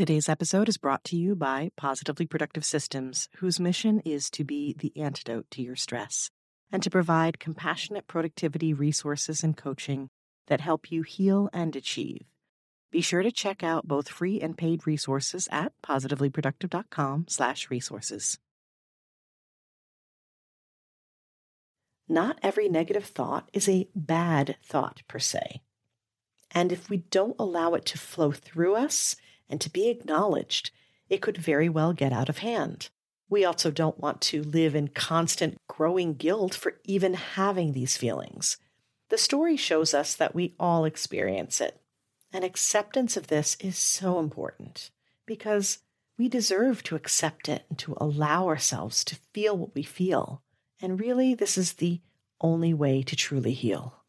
Today's episode is brought to you by Positively Productive Systems, whose mission is to be the antidote to your stress and to provide compassionate productivity resources and coaching that help you heal and achieve. Be sure to check out both free and paid resources at positivelyproductive.com/resources. Not every negative thought is a bad thought per se. And if we don't allow it to flow through us and to be acknowledged, it could very well get out of hand. We also don't want to live in constant growing guilt for even having these feelings. The story shows us that we all experience it. And acceptance of this is so important because we deserve to accept it and to allow ourselves to feel what we feel. And really, this is the only way to truly heal.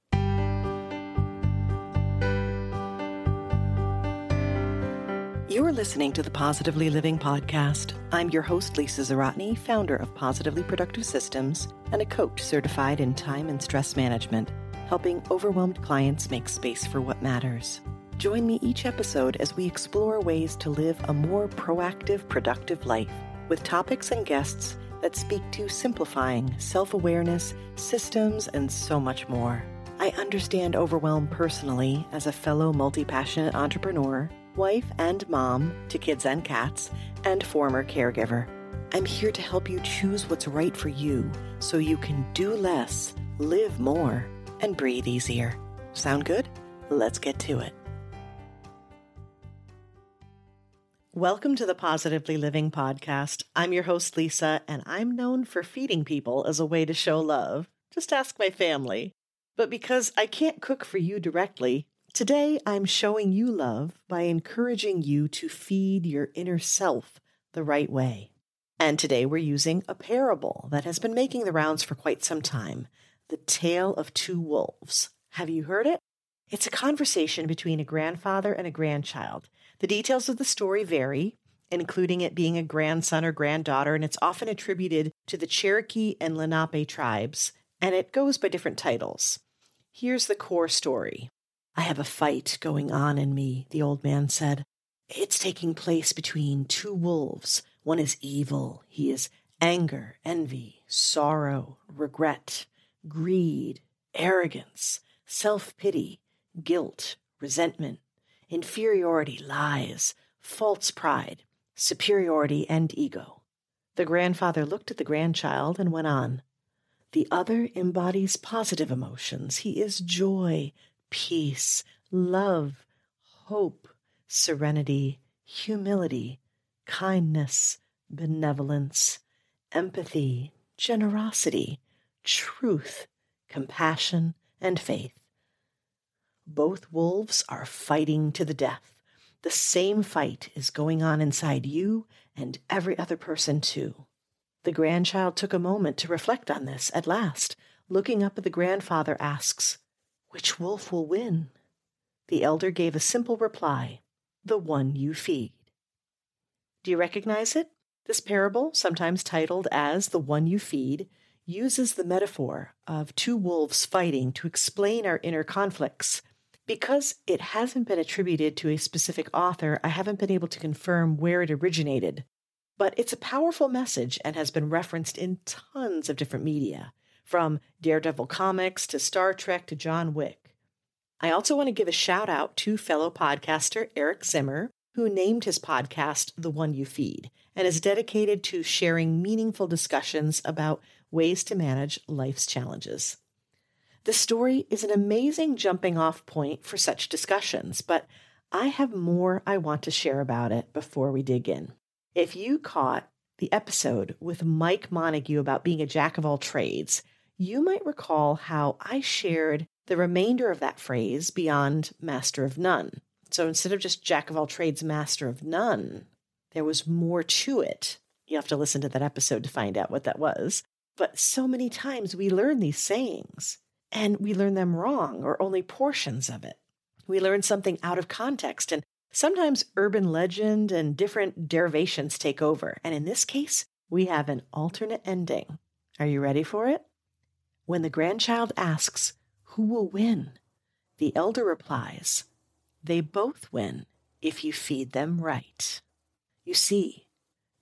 You're listening to the Positively Living Podcast. I'm your host, Lisa Zawrotny, founder of Positively Productive Systems and a coach certified in time and stress management, helping overwhelmed clients make space for what matters. Join me each episode as we explore ways to live a more proactive, productive life with topics and guests that speak to simplifying self awareness, systems, and so much more. I understand overwhelm personally as a fellow multi passionate entrepreneur wife and mom to kids and cats, and former caregiver. I'm here to help you choose what's right for you so you can do less, live more, and breathe easier. Sound good? Let's get to it. Welcome to the Positively Living Podcast. I'm your host, Lisa, and I'm known for feeding people as a way to show love. Just ask my family. But because I can't cook for you directly, Today, I'm showing you love by encouraging you to feed your inner self the right way. And today, we're using a parable that has been making the rounds for quite some time The Tale of Two Wolves. Have you heard it? It's a conversation between a grandfather and a grandchild. The details of the story vary, including it being a grandson or granddaughter, and it's often attributed to the Cherokee and Lenape tribes, and it goes by different titles. Here's the core story. I have a fight going on in me, the old man said. It's taking place between two wolves. One is evil. He is anger, envy, sorrow, regret, greed, arrogance, self pity, guilt, resentment, inferiority, lies, false pride, superiority, and ego. The grandfather looked at the grandchild and went on. The other embodies positive emotions. He is joy, peace, love, hope, serenity, humility, kindness, benevolence, empathy, generosity, truth, compassion, and faith. Both wolves are fighting to the death. The same fight is going on inside you and every other person, too. The grandchild took a moment to reflect on this at last. Looking up at the grandfather, asks, which wolf will win? The elder gave a simple reply The one you feed. Do you recognize it? This parable, sometimes titled as The One You Feed, uses the metaphor of two wolves fighting to explain our inner conflicts. Because it hasn't been attributed to a specific author, I haven't been able to confirm where it originated. But it's a powerful message and has been referenced in tons of different media from Daredevil Comics to Star Trek to John Wick. I also want to give a shout out to fellow podcaster Eric Zimmer, who named his podcast The One You Feed and is dedicated to sharing meaningful discussions about ways to manage life's challenges. The story is an amazing jumping off point for such discussions, but I have more I want to share about it before we dig in. If you caught the episode with Mike Montague about being a jack of all trades, you might recall how I shared the remainder of that phrase beyond master of none. So instead of just jack of all trades, master of none, there was more to it. You have to listen to that episode to find out what that was. But so many times we learn these sayings and we learn them wrong or only portions of it. We learn something out of context and sometimes urban legend and different derivations take over. And in this case, we have an alternate ending. Are you ready for it? When the grandchild asks, Who will win? the elder replies, They both win if you feed them right. You see,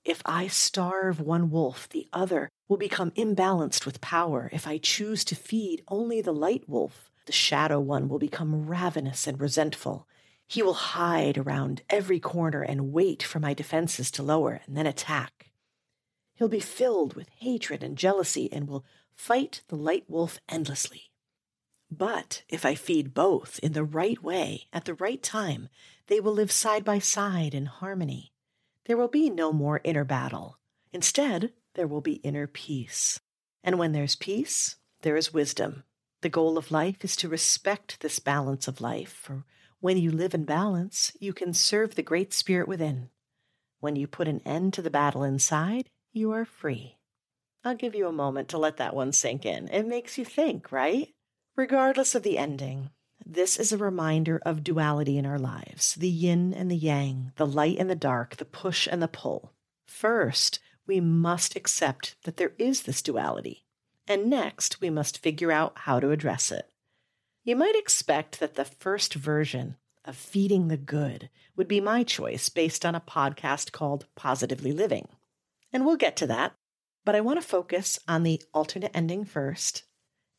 if I starve one wolf, the other will become imbalanced with power. If I choose to feed only the light wolf, the shadow one will become ravenous and resentful. He will hide around every corner and wait for my defenses to lower and then attack. He'll be filled with hatred and jealousy and will fight the light wolf endlessly. But if I feed both in the right way at the right time, they will live side by side in harmony. There will be no more inner battle. Instead, there will be inner peace. And when there's peace, there is wisdom. The goal of life is to respect this balance of life, for when you live in balance, you can serve the Great Spirit within. When you put an end to the battle inside, you are free. I'll give you a moment to let that one sink in. It makes you think, right? Regardless of the ending, this is a reminder of duality in our lives the yin and the yang, the light and the dark, the push and the pull. First, we must accept that there is this duality. And next, we must figure out how to address it. You might expect that the first version of Feeding the Good would be my choice based on a podcast called Positively Living. And we'll get to that, but I want to focus on the alternate ending first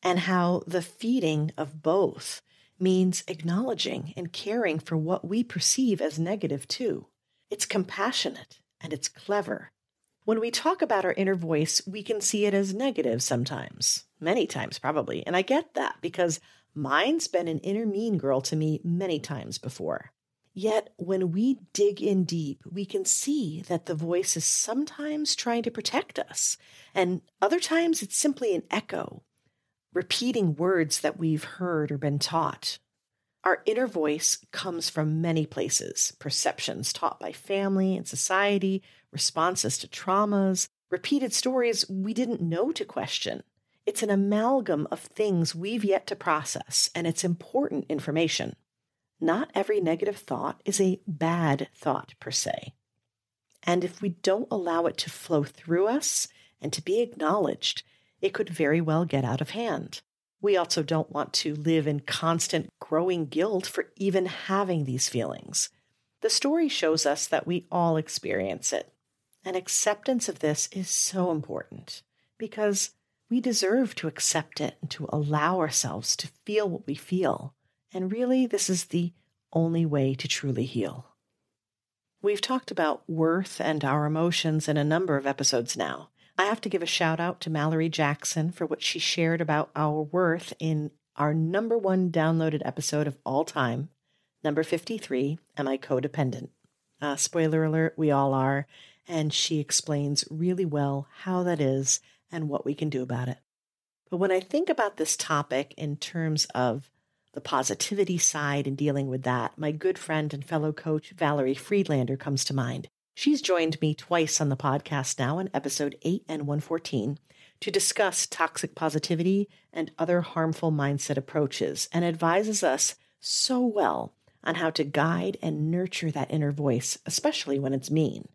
and how the feeding of both means acknowledging and caring for what we perceive as negative too. It's compassionate and it's clever. When we talk about our inner voice, we can see it as negative sometimes, many times probably. And I get that because mine's been an inner mean girl to me many times before. Yet, when we dig in deep, we can see that the voice is sometimes trying to protect us, and other times it's simply an echo repeating words that we've heard or been taught. Our inner voice comes from many places perceptions taught by family and society, responses to traumas, repeated stories we didn't know to question. It's an amalgam of things we've yet to process, and it's important information. Not every negative thought is a bad thought per se. And if we don't allow it to flow through us and to be acknowledged, it could very well get out of hand. We also don't want to live in constant growing guilt for even having these feelings. The story shows us that we all experience it. And acceptance of this is so important because we deserve to accept it and to allow ourselves to feel what we feel. And really, this is the only way to truly heal. We've talked about worth and our emotions in a number of episodes now. I have to give a shout out to Mallory Jackson for what she shared about our worth in our number one downloaded episode of all time, number 53 Am I Codependent? Uh, spoiler alert, we all are. And she explains really well how that is and what we can do about it. But when I think about this topic in terms of the positivity side and dealing with that, my good friend and fellow coach Valerie Friedlander comes to mind. She's joined me twice on the podcast now in episode 8 and 114 to discuss toxic positivity and other harmful mindset approaches and advises us so well on how to guide and nurture that inner voice, especially when it's mean.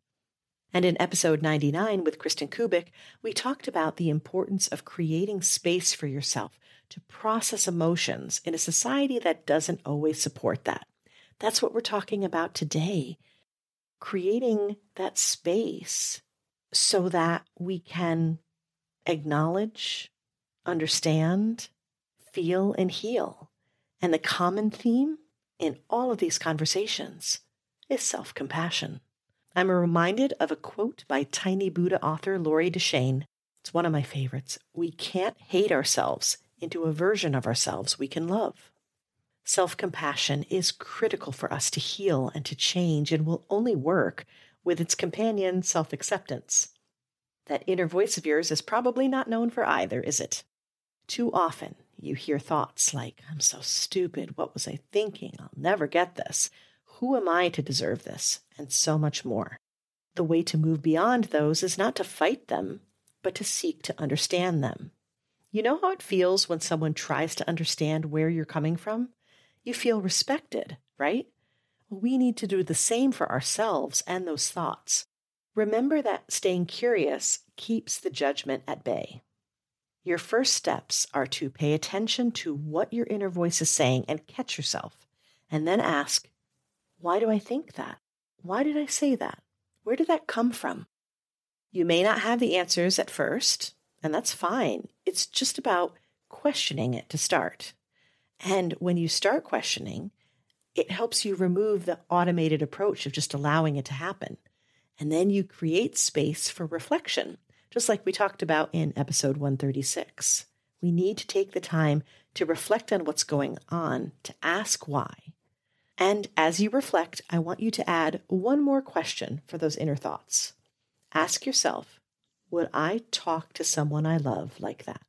And in episode 99 with Kristen Kubik, we talked about the importance of creating space for yourself to process emotions in a society that doesn't always support that. That's what we're talking about today creating that space so that we can acknowledge, understand, feel, and heal. And the common theme in all of these conversations is self compassion. I'm reminded of a quote by Tiny Buddha author Lori Deschene. It's one of my favorites. We can't hate ourselves into a version of ourselves we can love. Self compassion is critical for us to heal and to change and will only work with its companion, self acceptance. That inner voice of yours is probably not known for either, is it? Too often you hear thoughts like, I'm so stupid. What was I thinking? I'll never get this. Who am I to deserve this? And so much more. The way to move beyond those is not to fight them, but to seek to understand them. You know how it feels when someone tries to understand where you're coming from? you feel respected, right? We need to do the same for ourselves and those thoughts. Remember that staying curious keeps the judgment at bay. Your first steps are to pay attention to what your inner voice is saying and catch yourself, and then ask, Why do I think that? Why did I say that? Where did that come from? You may not have the answers at first, and that's fine. It's just about questioning it to start. And when you start questioning, it helps you remove the automated approach of just allowing it to happen. And then you create space for reflection, just like we talked about in episode 136. We need to take the time to reflect on what's going on, to ask why. And as you reflect, I want you to add one more question for those inner thoughts. Ask yourself, would I talk to someone I love like that?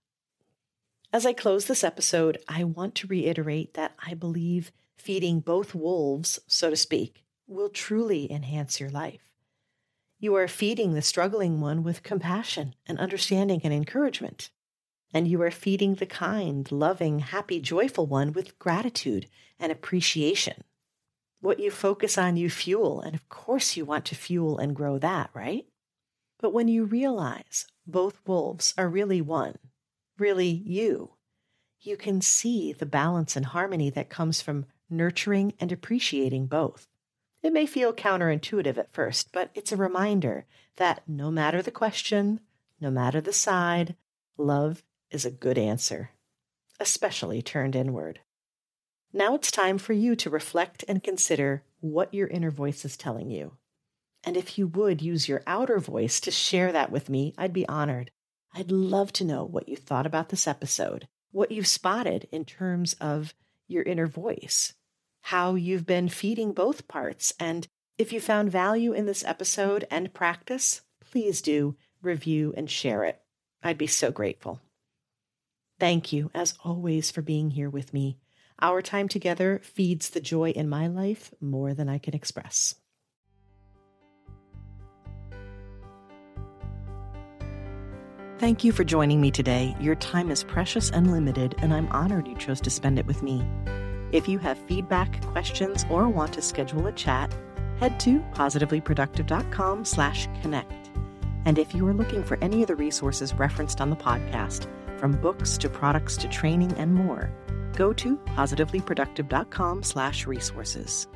As I close this episode, I want to reiterate that I believe feeding both wolves, so to speak, will truly enhance your life. You are feeding the struggling one with compassion and understanding and encouragement. And you are feeding the kind, loving, happy, joyful one with gratitude and appreciation. What you focus on, you fuel. And of course, you want to fuel and grow that, right? But when you realize both wolves are really one, really you, you can see the balance and harmony that comes from nurturing and appreciating both. It may feel counterintuitive at first, but it's a reminder that no matter the question, no matter the side, love is a good answer, especially turned inward. Now it's time for you to reflect and consider what your inner voice is telling you. And if you would use your outer voice to share that with me, I'd be honored. I'd love to know what you thought about this episode, what you've spotted in terms of your inner voice, how you've been feeding both parts, and if you found value in this episode and practice, please do review and share it. I'd be so grateful. Thank you, as always, for being here with me. Our time together feeds the joy in my life more than I can express. Thank you for joining me today. Your time is precious and limited, and I'm honored you chose to spend it with me. If you have feedback, questions, or want to schedule a chat, head to positivelyproductive.com slash connect. And if you are looking for any of the resources referenced on the podcast, from books to products to training and more, go to positivelyproductive.com slash resources.